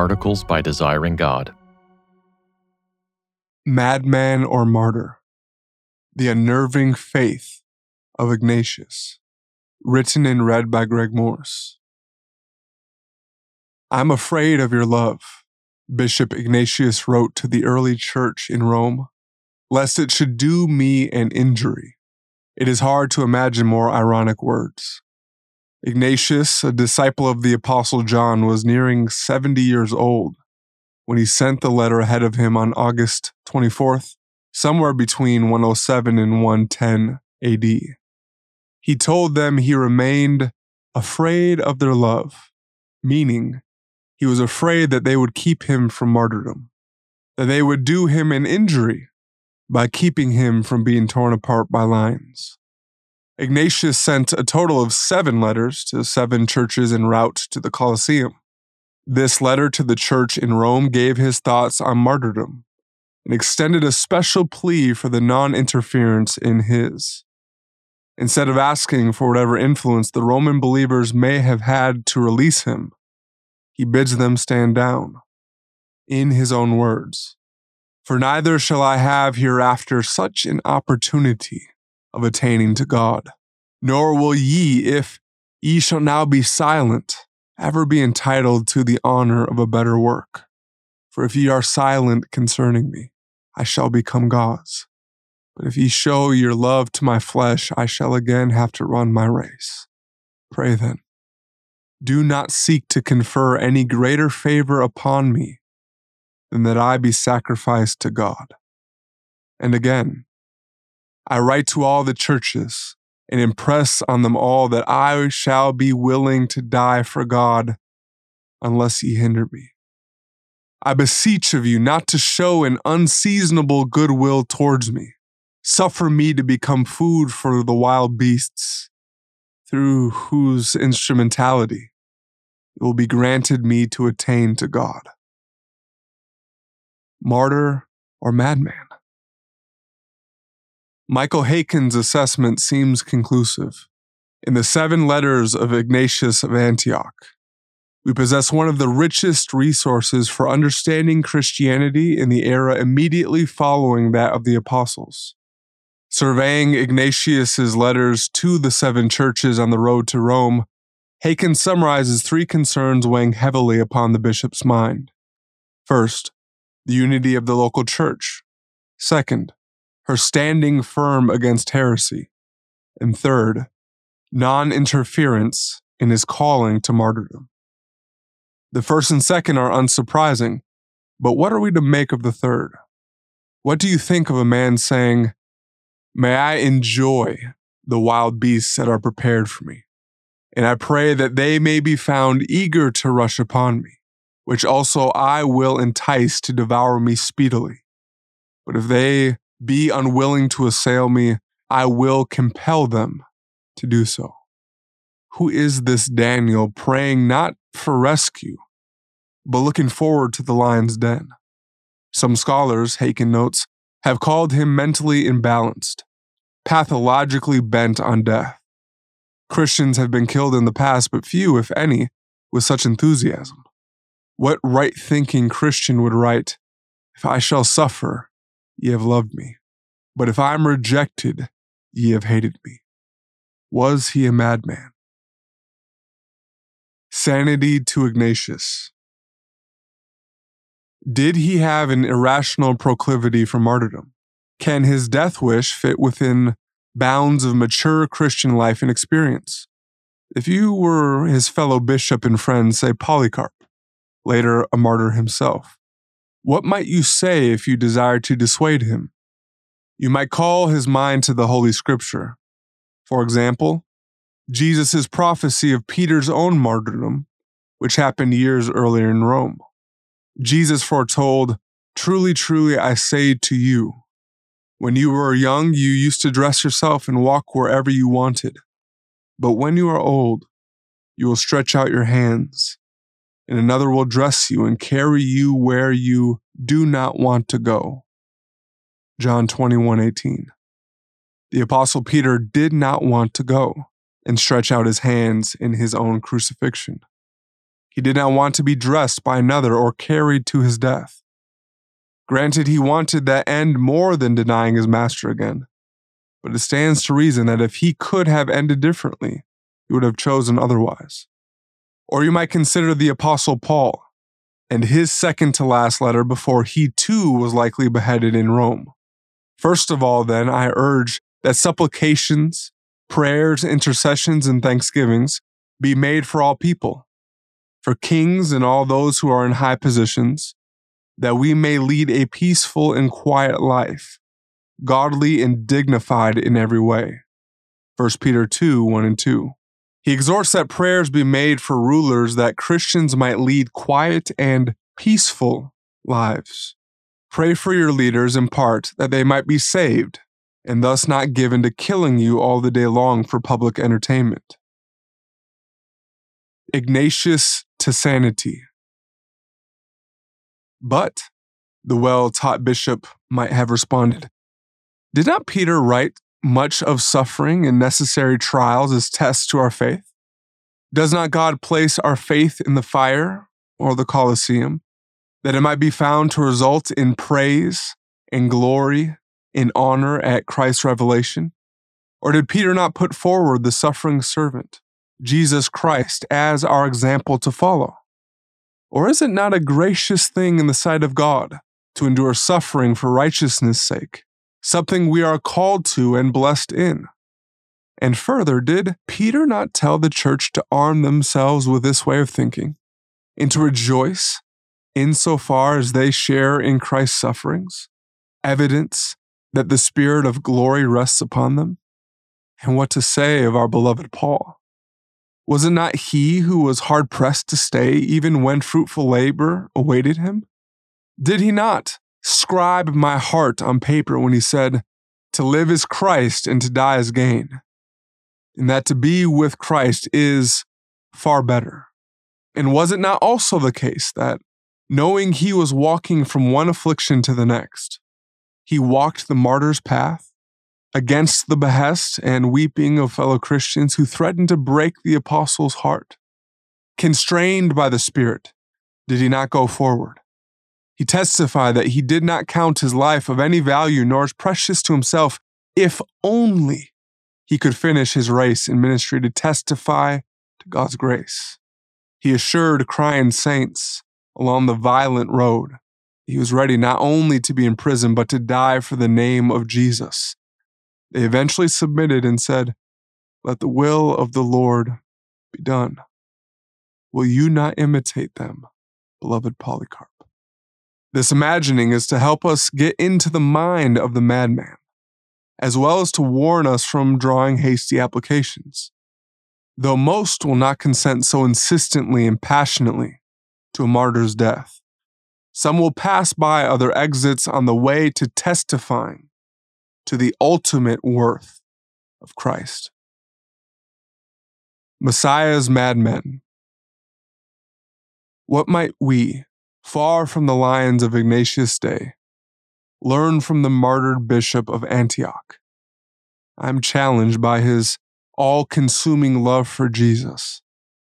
Articles by Desiring God. Madman or Martyr The Unnerving Faith of Ignatius. Written and read by Greg Morse. I'm afraid of your love, Bishop Ignatius wrote to the early church in Rome, lest it should do me an injury. It is hard to imagine more ironic words. Ignatius, a disciple of the Apostle John, was nearing 70 years old when he sent the letter ahead of him on August 24th, somewhere between 107 and 110 AD. He told them he remained afraid of their love, meaning he was afraid that they would keep him from martyrdom, that they would do him an injury by keeping him from being torn apart by lions. Ignatius sent a total of seven letters to seven churches en route to the Colosseum. This letter to the church in Rome gave his thoughts on martyrdom and extended a special plea for the non interference in his. Instead of asking for whatever influence the Roman believers may have had to release him, he bids them stand down. In his own words, For neither shall I have hereafter such an opportunity of attaining to God. Nor will ye, if ye shall now be silent, ever be entitled to the honor of a better work. For if ye are silent concerning me, I shall become God's. But if ye show your love to my flesh, I shall again have to run my race. Pray then. Do not seek to confer any greater favor upon me than that I be sacrificed to God. And again, I write to all the churches and impress on them all that I shall be willing to die for God unless ye hinder me. I beseech of you not to show an unseasonable goodwill towards me. Suffer me to become food for the wild beasts, through whose instrumentality it will be granted me to attain to God. Martyr or madman? Michael Haykin's assessment seems conclusive. In the seven letters of Ignatius of Antioch, we possess one of the richest resources for understanding Christianity in the era immediately following that of the apostles. Surveying Ignatius's letters to the seven churches on the road to Rome, Haken summarizes three concerns weighing heavily upon the bishop's mind. First, the unity of the local church. Second, her standing firm against heresy. And third, non interference in his calling to martyrdom. The first and second are unsurprising, but what are we to make of the third? What do you think of a man saying, May I enjoy the wild beasts that are prepared for me? And I pray that they may be found eager to rush upon me, which also I will entice to devour me speedily. But if they be unwilling to assail me, I will compel them to do so. Who is this Daniel praying not for rescue, but looking forward to the lion's den? Some scholars, Haykin notes, have called him mentally imbalanced, pathologically bent on death. Christians have been killed in the past, but few, if any, with such enthusiasm. What right thinking Christian would write, If I shall suffer, ye have loved me. But if I am rejected, ye have hated me. Was he a madman? Sanity to Ignatius. Did he have an irrational proclivity for martyrdom? Can his death wish fit within bounds of mature Christian life and experience? If you were his fellow bishop and friend, say Polycarp, later a martyr himself, what might you say if you desired to dissuade him? You might call his mind to the Holy Scripture. For example, Jesus' prophecy of Peter's own martyrdom, which happened years earlier in Rome. Jesus foretold, Truly, truly, I say to you, when you were young, you used to dress yourself and walk wherever you wanted. But when you are old, you will stretch out your hands and another will dress you and carry you where you do not want to go. John 21:18. The apostle Peter did not want to go and stretch out his hands in his own crucifixion. He did not want to be dressed by another or carried to his death. Granted, he wanted that end more than denying his master again. But it stands to reason that if he could have ended differently, he would have chosen otherwise. Or you might consider the Apostle Paul and his second to last letter before he too was likely beheaded in Rome. First of all, then, I urge that supplications, prayers, intercessions, and thanksgivings be made for all people, for kings and all those who are in high positions, that we may lead a peaceful and quiet life, godly and dignified in every way. 1 Peter 2 1 and 2. He exhorts that prayers be made for rulers that Christians might lead quiet and peaceful lives. Pray for your leaders in part that they might be saved and thus not given to killing you all the day long for public entertainment. Ignatius to sanity. But, the well taught bishop might have responded, did not Peter write much of suffering and necessary trials as tests to our faith? Does not God place our faith in the fire or the Colosseum, that it might be found to result in praise and glory in honor at Christ's revelation? Or did Peter not put forward the suffering servant, Jesus Christ, as our example to follow? Or is it not a gracious thing in the sight of God to endure suffering for righteousness' sake? Something we are called to and blessed in. And further, did Peter not tell the church to arm themselves with this way of thinking and to rejoice insofar as they share in Christ's sufferings, evidence that the Spirit of glory rests upon them? And what to say of our beloved Paul? Was it not he who was hard pressed to stay even when fruitful labor awaited him? Did he not, scribe my heart on paper when he said, To live is Christ and to die is gain, and that to be with Christ is far better. And was it not also the case that, knowing he was walking from one affliction to the next, he walked the martyr's path against the behest and weeping of fellow Christians who threatened to break the apostle's heart? Constrained by the Spirit, did he not go forward? He testified that he did not count his life of any value nor as precious to himself if only he could finish his race in ministry to testify to God's grace. He assured crying saints along the violent road he was ready not only to be in prison, but to die for the name of Jesus. They eventually submitted and said, Let the will of the Lord be done. Will you not imitate them, beloved Polycarp? This imagining is to help us get into the mind of the madman, as well as to warn us from drawing hasty applications. Though most will not consent so insistently and passionately to a martyr's death, some will pass by other exits on the way to testifying to the ultimate worth of Christ. Messiah's madmen. What might we, far from the lions of Ignatius' day, learn from the martyred bishop of Antioch. I'm challenged by his all consuming love for Jesus,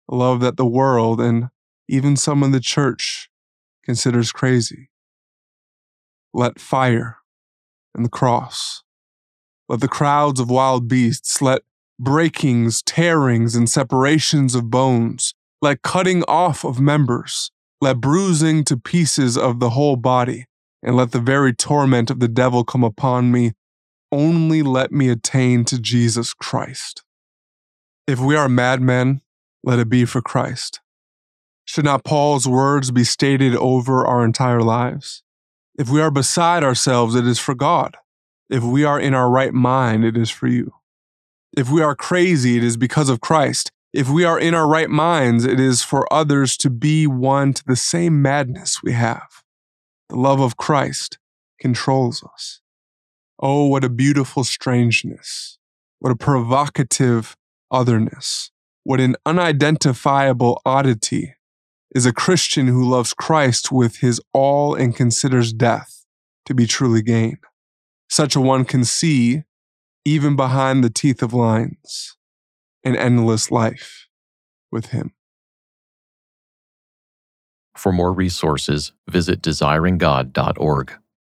a love that the world and even some in the church considers crazy. Let fire and the cross, let the crowds of wild beasts, let breakings, tearings, and separations of bones, let cutting off of members, let bruising to pieces of the whole body, and let the very torment of the devil come upon me. Only let me attain to Jesus Christ. If we are madmen, let it be for Christ. Should not Paul's words be stated over our entire lives? If we are beside ourselves, it is for God. If we are in our right mind, it is for you. If we are crazy, it is because of Christ. If we are in our right minds, it is for others to be one to the same madness we have. The love of Christ controls us. Oh, what a beautiful strangeness. What a provocative otherness. What an unidentifiable oddity is a Christian who loves Christ with his all and considers death to be truly gain. Such a one can see, even behind the teeth of lions, an endless life with Him. For more resources, visit desiringgod.org.